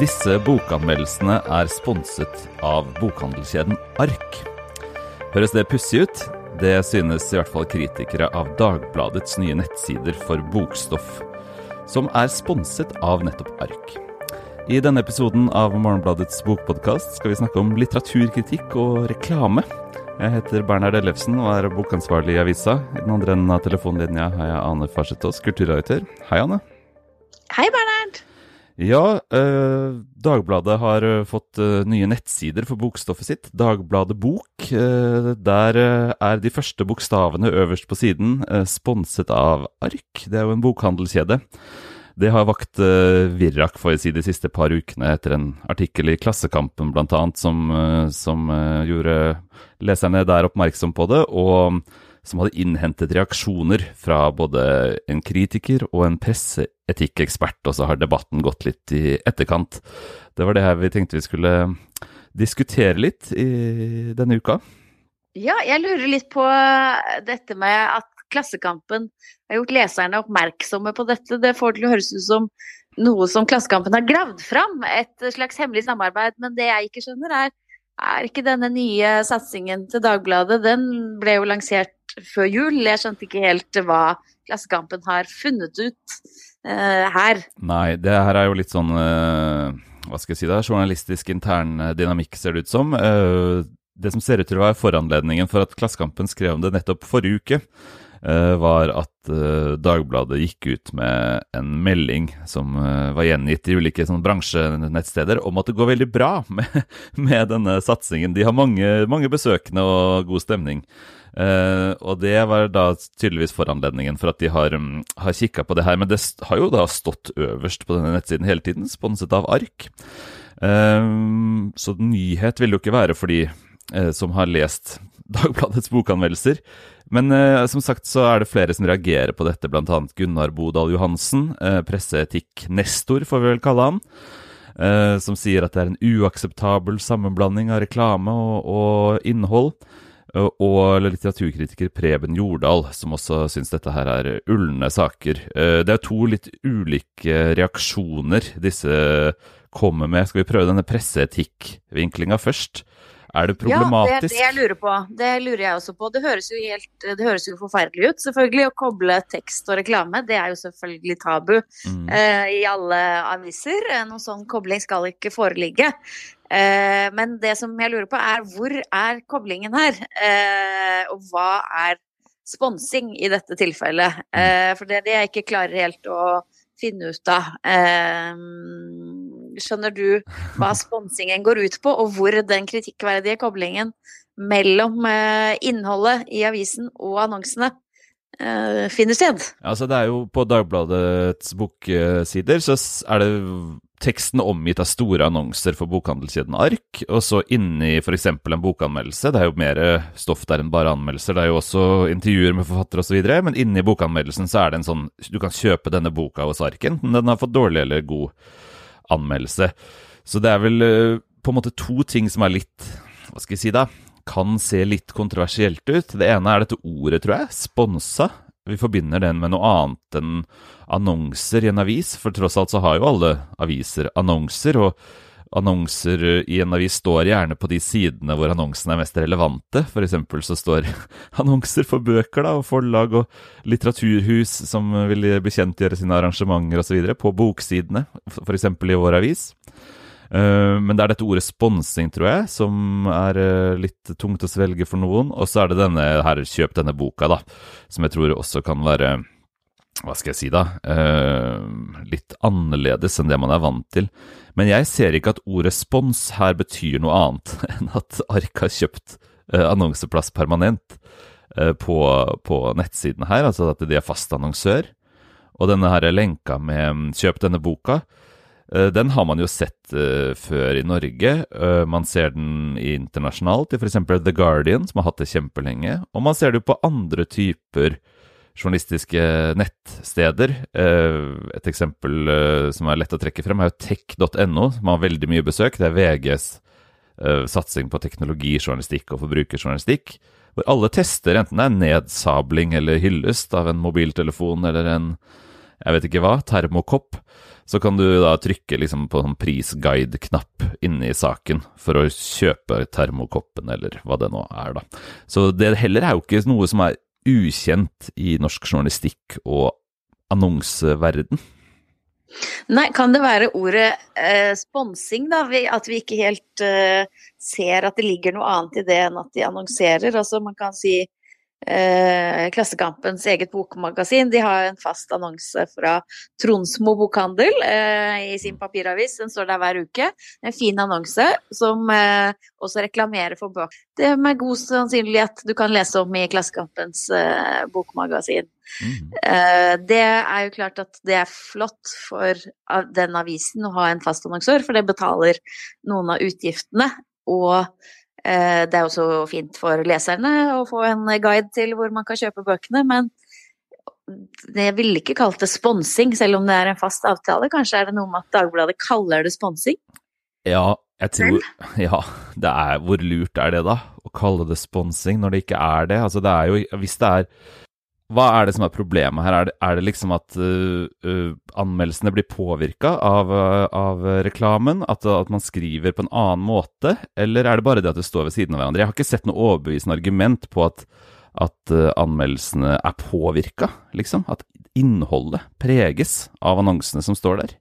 Disse bokanmeldelsene er sponset av bokhandelskjeden Ark. Høres det pussig ut? Det synes i hvert fall kritikere av Dagbladets nye nettsider for bokstoff, som er sponset av nettopp Ark. I denne episoden av Morgenbladets bokpodkast skal vi snakke om litteraturkritikk og reklame. Jeg heter Bernhard Ellefsen og er bokansvarlig i avisa. I den andre enden av telefonlinja har jeg Ane Farsetås, kulturredaktør. Hei, Ane. Hei, Bernhard. Ja, eh, Dagbladet har eh, fått eh, nye nettsider for bokstoffet sitt. Dagbladet Bok. Eh, der eh, er de første bokstavene øverst på siden eh, sponset av Ark. Det er jo en bokhandelskjede. Det har vakt virrak, får jeg si, de siste par ukene etter en artikkel i Klassekampen bl.a. som, som gjorde leserne der oppmerksom på det, og som hadde innhentet reaksjoner fra både en kritiker og en presseetikkekspert, og så har debatten gått litt i etterkant. Det var det her vi tenkte vi skulle diskutere litt i denne uka. Ja, jeg lurer litt på dette med at Klassekampen har gjort leserne oppmerksomme på dette. Det får til å høres ut som noe som Klassekampen har gravd fram, et slags hemmelig samarbeid. Men det jeg ikke skjønner, er er ikke denne nye satsingen til Dagbladet Den ble jo lansert før jul. Jeg skjønte ikke helt hva Klassekampen har funnet ut her. Nei, det her er jo litt sånn uh, Hva skal jeg si da? Journalistisk intern dynamikk, ser det ut som. Det som ser ut til å være foranledningen for at Klassekampen skrev om det nettopp forrige uke, Eh, var at uh, Dagbladet gikk ut med en melding som uh, var gjengitt i ulike sånn, bransjenettsteder, om at det går veldig bra med, med denne satsingen. De har mange, mange besøkende og god stemning. Uh, og det var da tydeligvis foranledningen for at de har, um, har kikka på det her. Men det har jo da stått øverst på denne nettsiden hele tiden, sponset av Ark. så nyhet vil det jo ikke være for de som har lest Dagbladets bokanmeldelser. Men eh, som sagt så er det flere som reagerer på dette, bl.a. Gunnar Bodal Johansen, eh, presseetikk-nestor får vi vel kalle han, eh, som sier at det er en uakseptabel sammenblanding av reklame og, og innhold. Og litteraturkritiker Preben Jordal, som også syns dette her er ulne saker. Eh, det er to litt ulike reaksjoner disse kommer med. Skal vi prøve denne presseetikkvinklinga først? Er det problematisk? Ja, det det jeg lurer på. Det lurer jeg også på. Det høres jo, helt, det høres jo forferdelig ut, selvfølgelig. Å koble tekst og reklame, det er jo selvfølgelig tabu mm. eh, i alle aviser. Eh, noen sånn kobling skal ikke foreligge. Eh, men det som jeg lurer på, er hvor er koblingen her? Eh, og hva er sponsing i dette tilfellet? Mm. Eh, for det er det jeg ikke klarer helt å finne ut av. Eh, skjønner du hva sponsingen går ut på, og hvor den kritikkverdige koblingen mellom eh, innholdet i avisen og annonsene eh, finner sted? Altså, det er jo på Dagbladets boksider så er det teksten omgitt av store annonser for bokhandelskjeden Ark, og så inni f.eks. en bokanmeldelse. Det er jo mer stoff der enn bare anmeldelser. Det er jo også intervjuer med forfattere osv., men inni bokanmeldelsen så er det en sånn Du kan kjøpe denne boka hos Arken, men den har fått dårlig eller god anmeldelse. Så det er vel uh, på en måte to ting som er litt Hva skal jeg si, da? Kan se litt kontroversielt ut. Det ene er dette ordet, tror jeg. Sponsa. Vi forbinder den med noe annet enn annonser i en avis, for tross alt så har jo alle aviser annonser, og annonser i en avis står gjerne på de sidene hvor annonsene er mest relevante. For eksempel så står annonser for bøker da, og forlag og litteraturhus som vil bekjentgjøre sine arrangementer osv. på boksidene, f.eks. i vår avis. Eh, men det er dette ordet sponsing, tror jeg, som er eh, litt tungt å svelge for noen. Og så er det denne her, kjøp denne boka, da, som jeg tror også kan være hva skal jeg si da, eh, litt annerledes enn det man er vant til. Men jeg ser ikke at ordet spons her betyr noe annet enn at Ark har kjøpt annonseplass permanent på, på nettsiden her, altså at de er fast annonsør. Og denne her lenka med 'kjøp denne boka', Eh, den har man jo sett uh, før i Norge. Uh, man ser den internasjonalt i f.eks. The Guardian, som har hatt det kjempelenge. Og man ser det jo på andre typer journalistiske nettsteder. Uh, et eksempel som er lett å trekke frem, er jo tech.no, som har veldig mye besøk. Det er VGs satsing på teknologijournalistikk og forbrukerjournalistikk. Hvor alle tester, enten det er nedsabling eller hyllest av en mobiltelefon eller en jeg vet ikke hva, termokopp, så kan du da trykke liksom på en prisguide-knapp inne i saken for å kjøpe termokoppen, eller hva det nå er, da. Så det heller er jo ikke noe som er ukjent i norsk journalistikk og annonseverden. Nei, kan det være ordet eh, sponsing, da? At vi ikke helt eh, ser at det ligger noe annet i det enn at de annonserer. Altså man kan si eh, Klassekampens eget bokmagasin. De har en fast annonse fra Tronsmo bokhandel eh, i sin papiravis. Den står der hver uke. En fin annonse som eh, også reklamerer for bøker. Det er med god sannsynlighet du kan lese om i Klassekampens eh, bokmagasin. Mm. det er jo klart at det er flott for den avisen å ha en fast annonsør, for det betaler noen av utgiftene. Og Eh, det er også fint for leserne å få en guide til hvor man kan kjøpe bøkene, men jeg ville ikke kalt det sponsing, selv om det er en fast avtale. Kanskje er det noe med at Dagbladet kaller det sponsing? Ja, jeg tror Ja, det er Hvor lurt er det, da? Å kalle det sponsing når det ikke er det? Altså, det er jo Hvis det er hva er det som er problemet her? Er det, er det liksom at uh, uh, anmeldelsene blir påvirka av, uh, av, reklamen? At, at, man skriver på en annen måte? Eller er det bare det at det står ved siden av hverandre? Jeg har ikke sett noe overbevisende argument på at, at anmeldelsene er påvirka, liksom. At innholdet preges av annonsene som står der.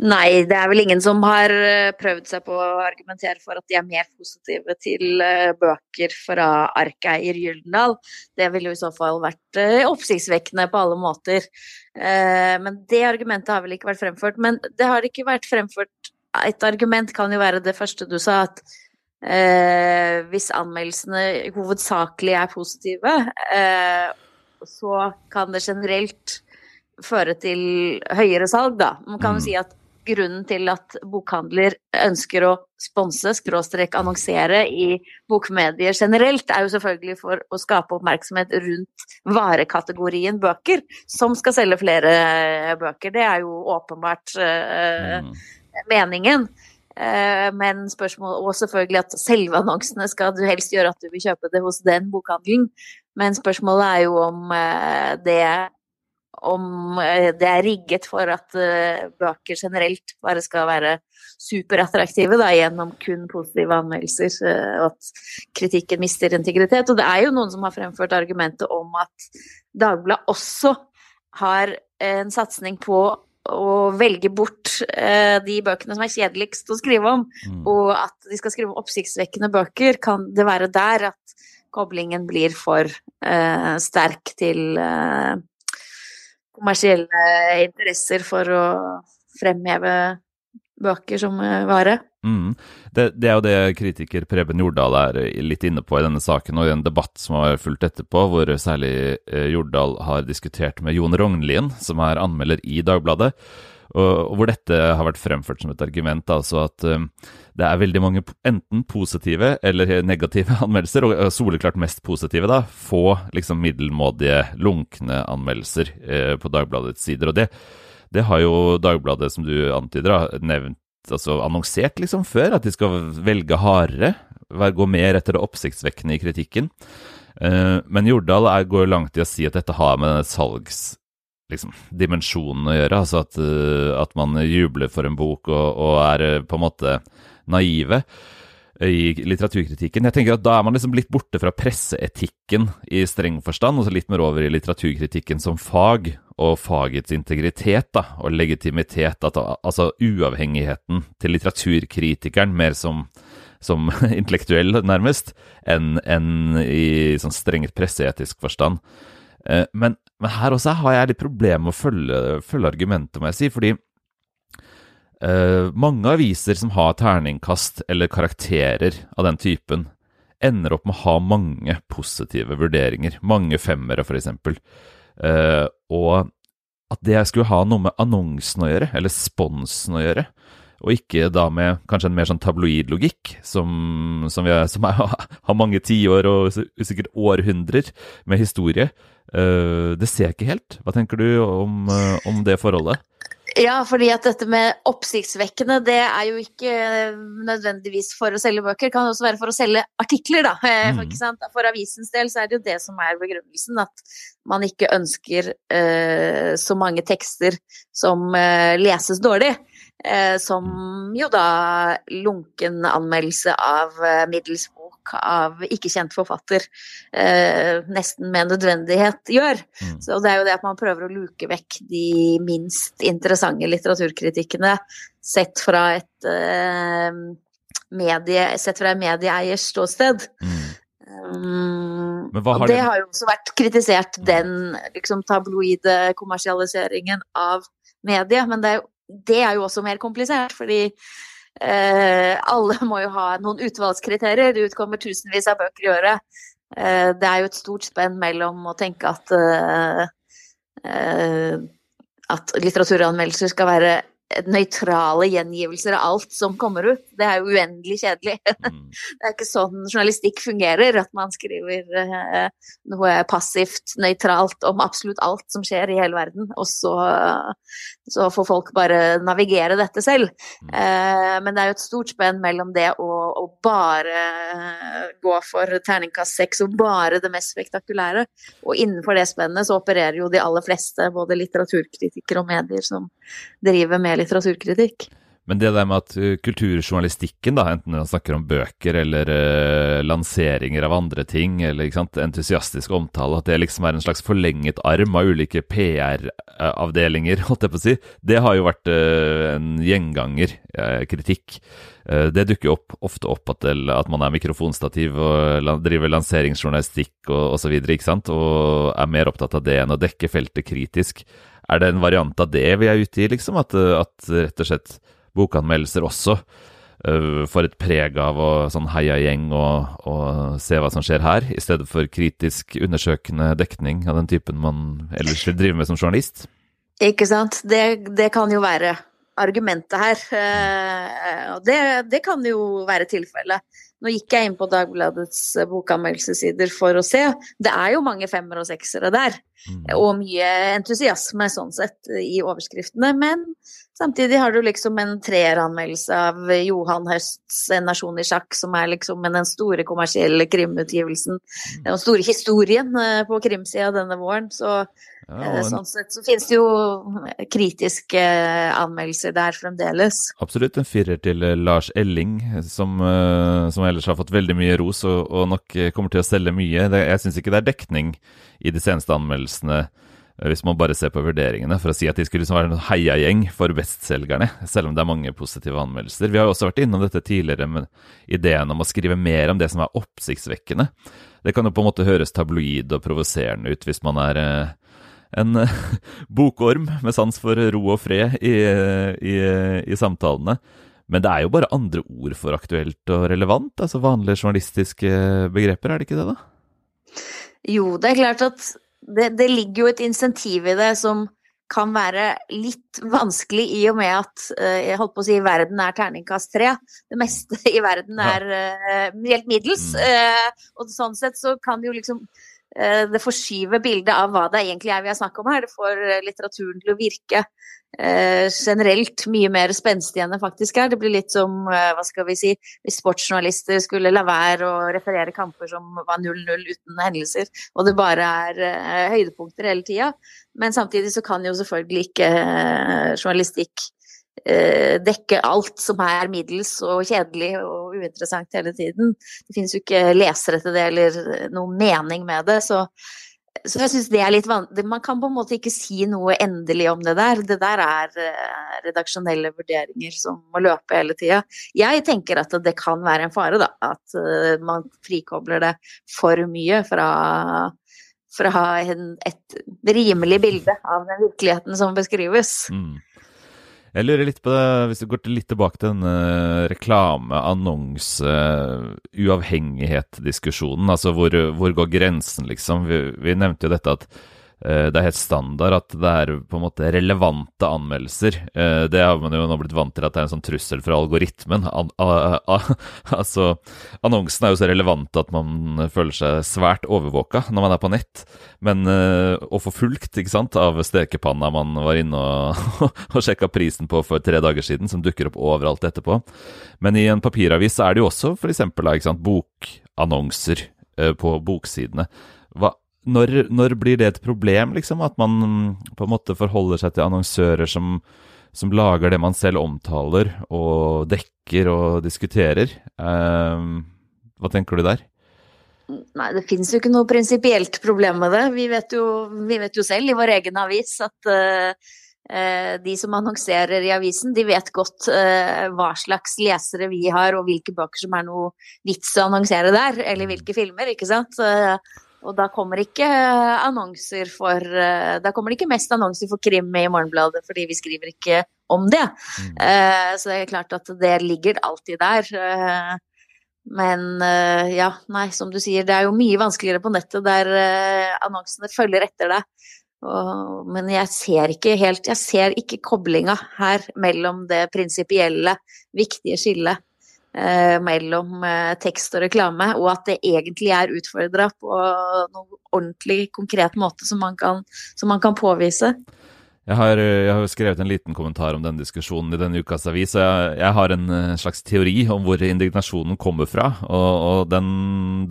Nei, det er vel ingen som har eh, prøvd seg på å argumentere for at de er mer positive til eh, bøker fra Arkeier Gyldendal. Det ville jo i så fall vært eh, oppsiktsvekkende på alle måter. Men det argumentet har vel ikke vært fremført. Men det har ikke vært fremført Et argument kan jo være det første du sa, at hvis anmeldelsene hovedsakelig er positive, så kan det generelt føre til høyere salg, da. Man kan jo mm. si at grunnen til at bokhandler ønsker å sponse, skråstrek annonsere i bokmedier generelt, er jo selvfølgelig for å skape oppmerksomhet rundt varekategorien bøker, som skal selge flere bøker. Det er jo åpenbart uh, mm. meningen. Uh, men spørsmålet, Og selvfølgelig at selve annonsene skal du helst gjøre at du vil kjøpe det hos den bokhandelen. Men spørsmålet er jo om uh, det om eh, det er rigget for at uh, bøker generelt bare skal være superattraktive da, gjennom kun positive anmeldelser, uh, og at kritikken mister integritet. Og det er jo noen som har fremført argumentet om at Dagbladet også har en satsing på å velge bort uh, de bøkene som er kjedeligst å skrive om, mm. og at de skal skrive oppsiktsvekkende bøker. Kan det være der at koblingen blir for sterk til kommersielle interesser for å fremheve bøker som eh, vare. Mm. Det, det, er jo det kritiker Preben Jordal er litt inne på i denne saken, og i en debatt som har fulgt etterpå, hvor særlig eh, Jordal har diskutert med Jon Rognlien, som er anmelder i Dagbladet. Og, hvor dette har vært fremført som et argument. altså at um, det er veldig mange enten positive eller negative anmeldelser, og soleklart mest positive, da. Få liksom middelmådige, lunkne anmeldelser eh, på Dagbladets sider. Og det, det, har jo Dagbladet, som du antyder, nevnt, altså annonsert liksom før, at de skal velge hardere. Gå mer etter det oppsiktsvekkende i kritikken. Eh, men Jordal er, går langt i å si at dette har med denne salgs liksom, dimensjonen å gjøre. Altså at, uh, at, man jubler for en bok og, og er uh, på en måte naive i litteraturkritikken. Jeg tenker at Da er man liksom litt borte fra presseetikken i streng forstand, og så litt mer over i litteraturkritikken som fag, og fagets integritet da, og legitimitet. At, altså uavhengigheten til litteraturkritikeren mer som, som intellektuell, nærmest, enn en i sånn strengt presseetisk forstand. Eh, men, men, her også har jeg litt problemer med å følge, følge argumentet, må jeg si. Fordi uh, mange aviser som har terningkast eller karakterer av den typen, ender opp med å ha mange positive vurderinger. Mange femmere, f.eks. Uh, og at det skulle ha noe med annonsen å gjøre, eller sponsen å gjøre, og ikke da med kanskje en mer sånn tabloidlogikk, som, som, er, som er, har mange tiår og sikkert århundrer med historie. Uh, det ser jeg ikke helt. Hva tenker du om, om det forholdet? Ja, fordi at dette med oppsiktsvekkende, det er jo ikke nødvendigvis for å selge bøker. Det kan også være for å selge artikler, da. Eh, mm. For avisens del så er det jo det som er begrunnelsen. At man ikke ønsker eh, så mange tekster som eh, leses dårlig. Eh, som jo da lunken anmeldelse av middels bok av ikke kjent forfatter eh, nesten med nødvendighet gjør. Mm. Så det er jo det at man prøver å luke vekk de minst interessante litteraturkritikkene sett fra et eh, medie, sett fra medieeiers ståsted. Mm. Um, og det, det har jo også vært kritisert, mm. den liksom, tabloide kommersialiseringen av mediet. Men det er, jo, det er jo også mer komplisert, fordi alle må jo ha noen utvalgskriterier. Det utkommer tusenvis av bøker i året. Eh, det er jo et stort spenn mellom å tenke at, eh, at litteraturanmeldelser skal være nøytrale gjengivelser av alt som kommer ut. Det er jo uendelig kjedelig. Mm. Det er ikke sånn journalistikk fungerer, at man skriver uh, noe passivt, nøytralt om absolutt alt som skjer i hele verden, og så, så får folk bare navigere dette selv. Mm. Uh, men det er jo et stort spenn mellom det å, å bare gå for terningkast seks og bare det mest spektakulære, og innenfor det spennet så opererer jo de aller fleste, både litteraturkritikere og medier, som driver med litteraturkritikk. Men det der med at uh, kulturjournalistikken, da, enten man snakker om bøker eller uh, lanseringer av andre ting, eller sant, entusiastisk omtale, at det liksom er en slags forlenget arm av ulike PR-avdelinger, holdt jeg på å si, det har jo vært uh, en gjenganger, kritikk. det dukker jo opp, ofte opp at, at, man er mikrofonstativ og driver lanseringsjournalistikk og osv., ikke sant, og er mer opptatt av det enn å dekke feltet kritisk. Er det en variant av det vi er ute i, liksom? At, at rett og slett bokanmeldelser også uh, får et preg av å sånn heiagjeng og, og, se hva som skjer her, i stedet for kritisk undersøkende dekning av den typen man ellers vil drive med som journalist? Ikke sant. Det, det kan jo være argumentet her. Uh, det, det kan jo være tilfellet. Nå gikk jeg inn på Dagbladets bokanmeldelsesider bokanmeldelsessider for å se. Det er jo mange femmer og seksere der. Mm. Og mye entusiasme sånn sett i overskriftene. Men samtidig har du liksom en treeranmeldelse av Johan Høsts 'En nasjon i sjakk', som er liksom den store kommersielle krimutgivelsen. Mm. Den store historien eh, på krimsida denne våren. Så ja, eh. Sånn sett så finnes det jo kritiske anmeldelser der fremdeles. Absolutt en firer til eh, Lars Elling, som, eh, som ellers har fått veldig mye ros og, og nok kommer til å selge mye. Jeg syns ikke det er dekning i de seneste anmeldelsene hvis man bare ser på vurderingene, for å si at de skulle liksom være en heiagjeng for bestselgerne, selv om det er mange positive anmeldelser. Vi har jo også vært innom dette tidligere med ideen om å skrive mer om det som er oppsiktsvekkende. Det kan jo på en måte høres tabloid og provoserende ut hvis man er en eh, bokorm med sans for ro og fred i, i, i, samtalene. Men det er jo bare andre ord for aktuelt og relevant, altså vanlige journalistiske begreper, er det ikke det, da? Jo, det er klart at det, det ligger jo et insentiv i det som kan være litt vanskelig i og med at jeg holdt på å si verden er terningkast tre. Det meste i verden er helt middels. Uh, og sånn sett så kan det jo liksom Eh, det forskyver bildet av hva det egentlig er vi har snakket om her. Det får eh, litteraturen til å virke eh, generelt mye mer spenstig enn det faktisk er. Det blir litt som hva skal vi si, hvis sportsjournalister skulle la være å referere kamper som var 0-0 uten hendelser, og det bare er høydepunkter hele tida. Men samtidig så kan jo selvfølgelig ikke journalistikk Eh, dekke alt som er middels og kjedelig og uinteressant hele tiden. Det finnes jo ikke lesere til det eller noen mening med det. Så, så jeg syns det er litt vanskelig. Man kan på en måte ikke si noe endelig om det der. Det der er uh, redaksjonelle vurderinger som må løpe hele tida. Jeg tenker at det kan være en fare, da. At uh, man frikobler det for mye fra fra en, et rimelig bilde av den virkeligheten som beskrives. Mm. Jeg lurer litt på det, hvis du går litt tilbake til denne reklame-, annonse-, uavhengighet-diskusjonen. Altså hvor, hvor, går grensen, liksom? Vi, vi, nevnte jo dette at det er helt standard at det er på en måte relevante anmeldelser. Eh, det har man jo nå blitt vant til at det er en sånn trussel fra algoritmen. Altså, annonsen er jo så relevant at man føler seg svært overvåka når man er på nett. Men uh, å få fulgt ikke sant, av stekepanna man var inne og, og sjekka prisen på for tre dager siden, som dukker opp overalt etterpå. Men i en papiravis er det jo også f.eks. bokannonser på boksidene. Hva når, når, blir det et problem, liksom? At man mm, på en måte forholder seg til annonsører som, som lager det man selv omtaler og dekker og diskuterer. Um, hva tenker du der? Nei, det finnes jo ikke noe prinsipielt problem med det. Vi vet, jo, vi vet, jo, selv i vår egen avis at uh, de som annonserer i avisen, de vet godt uh, hva slags lesere vi har, og hvilke bøker som er noe vits å annonsere der, eller hvilke filmer, ikke sant. Uh, og da kommer ikke annonser for eh, Da kommer det ikke mest annonser for krim i Morgenbladet, fordi vi skriver ikke om det. Mm. Uh, så det er klart at det ligger alltid der. Uh, men uh, ja, nei, som du sier, det er jo mye vanskeligere på nettet der annonsene følger etter deg. Men jeg ser ikke helt Jeg ser ikke koblinga her mellom det prinsipielle, viktige skillet eh, mellom eh, tekst og reklame, og at det egentlig er utfordra på noen ordentlig konkret måte som man kan, som man kan påvise. Jeg har, jeg har, skrevet en liten kommentar om den diskusjonen i denne ukas avis. jeg, jeg, har en eh, slags teori om hvor indignasjonen kommer fra. og, og den,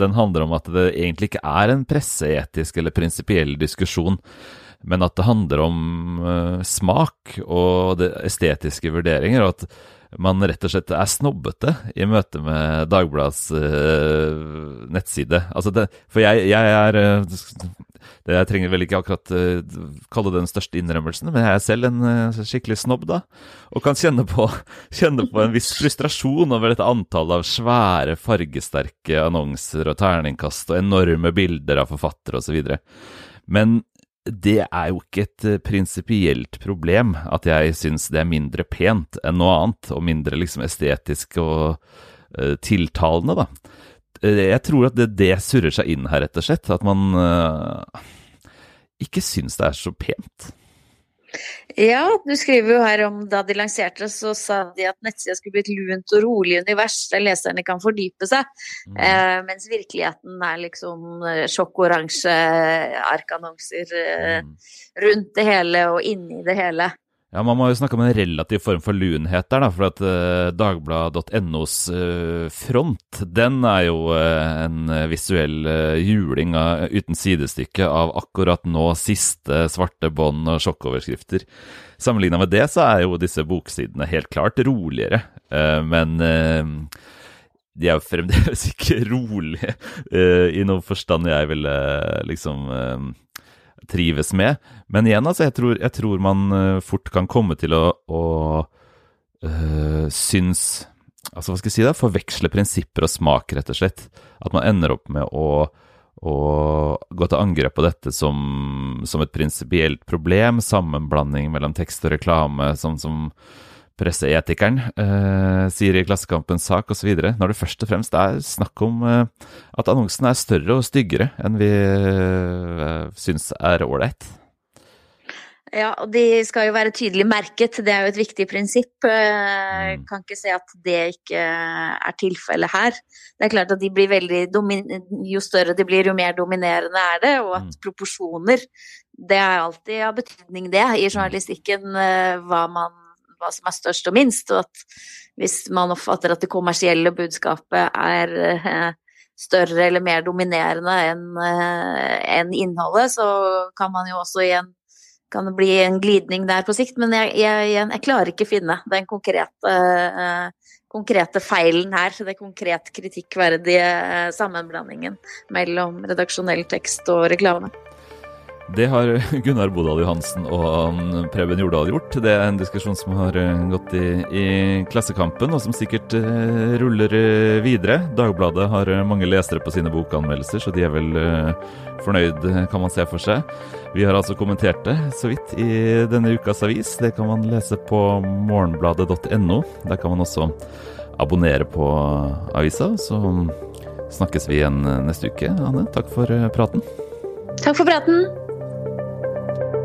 den, handler om at det egentlig ikke er en presseetisk eller prinsipiell diskusjon, men at det handler om uh, smak og estetiske vurderinger. og at man rett og slett er snobbete i møte med Dagbladets uh, nettside. Altså det, for jeg, jeg er uh, det, Jeg trenger vel ikke akkurat uh, kalle det den største innrømmelsen, men jeg er selv en skikkelig snobb, da. Og kan kjenne på, kjenne på en viss frustrasjon over dette antallet av svære, fargesterke annonser og terningkast og enorme bilder av forfattere osv. Men det er jo ikke et eh, prinsipielt problem at jeg syns det er mindre pent enn noe annet, og mindre liksom estetisk og uh, tiltalende, da. Eh, jeg tror at det, det, surrer seg inn her, rett og slett. At man uh, ikke syns det er så pent. Ja, du skriver jo her om da de lanserte, så sa de at nettsida skulle bli et lunt og rolig univers der leserne kan fordype seg. Mm. Eh, mens virkeligheten er liksom eh, sjokkoransje arkannonser eh, mm. rundt det hele og inni det hele. Ja, Man må jo snakke om en relativ form for lunhet der, da. For at uh, Dagbladet.nos uh, front, den er jo uh, en visuell juling av, uten sidestykke av akkurat nå siste svarte bånd og sjokkoverskrifter. Sammenligna med det så er jo disse boksidene helt klart roligere, men de er jo fremdeles ikke rolige i noen forstand jeg ville liksom trives med. Men igjen, altså, jeg tror, jeg tror man uh, fort kan komme til å, å øh, synes Altså, hva skal jeg si da? Forveksle prinsipper og smak, rett og slett. At man ender opp med å, å gå til angrep på dette som, som et prinsipielt problem. Sammenblanding mellom tekst og reklame som, som presseetikeren eh, sier i Klassekampens sak osv. Når det først og fremst er snakk om eh, at annonsen er større og styggere enn vi eh, syns er ålreit. Ja, og de skal jo være tydelig merket, det er jo et viktig prinsipp. Jeg mm. kan ikke se at det ikke er tilfellet her. Det er klart at de blir veldig Jo større de blir, jo mer dominerende er det. Og at mm. proporsjoner, det er alltid av betydning, det, i journalistikken. Eh, hva man hva som er størst og minst, og at hvis man oppfatter at det kommersielle budskapet er eh, større eller mer dominerende enn eh, en innholdet, så kan man jo også igjen kan det bli en glidning der på sikt, men jeg, jeg, jeg klarer ikke finne den konkrete, uh, konkrete feilen her. Den konkret kritikkverdige sammenblandingen mellom redaksjonell tekst og reklame. Det har Gunnar Bodal Johansen og Preben Jordal gjort. Det er en diskusjon som har uh, gått i, i Klassekampen, og som sikkert uh, ruller uh, videre. Dagbladet har mange lesere på sine bokanmeldelser, så de er vel fornøyd, kan man se for seg. Vi har altså kommentert det så vidt i denne ukas avis. Det kan man lese på morgenbladet.no. Der kan man også abonnere på avisa. Så snakkes vi igjen neste uke. Anne, takk for praten. Takk for praten. Bye.